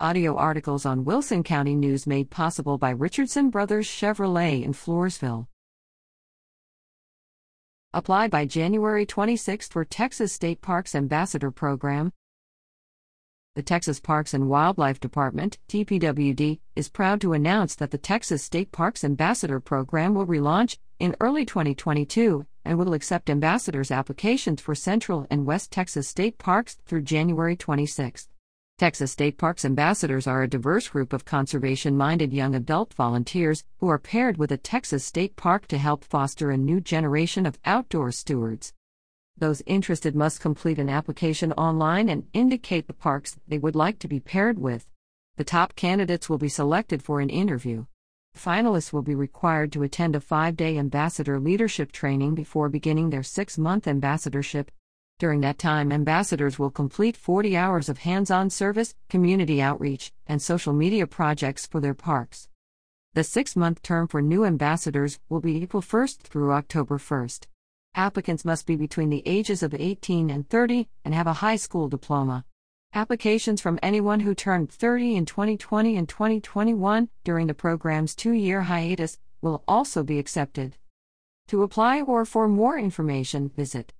Audio articles on Wilson County News made possible by Richardson Brothers Chevrolet in Floresville. Apply by January 26 for Texas State Parks Ambassador Program. The Texas Parks and Wildlife Department, TPWD, is proud to announce that the Texas State Parks Ambassador Program will relaunch in early 2022 and will accept ambassadors' applications for Central and West Texas state parks through January 26. Texas State Parks ambassadors are a diverse group of conservation minded young adult volunteers who are paired with a Texas state park to help foster a new generation of outdoor stewards. Those interested must complete an application online and indicate the parks they would like to be paired with. The top candidates will be selected for an interview. Finalists will be required to attend a five day ambassador leadership training before beginning their six month ambassadorship. During that time, ambassadors will complete 40 hours of hands on service, community outreach, and social media projects for their parks. The six month term for new ambassadors will be April 1st through October 1st. Applicants must be between the ages of 18 and 30 and have a high school diploma. Applications from anyone who turned 30 in 2020 and 2021 during the program's two year hiatus will also be accepted. To apply or for more information, visit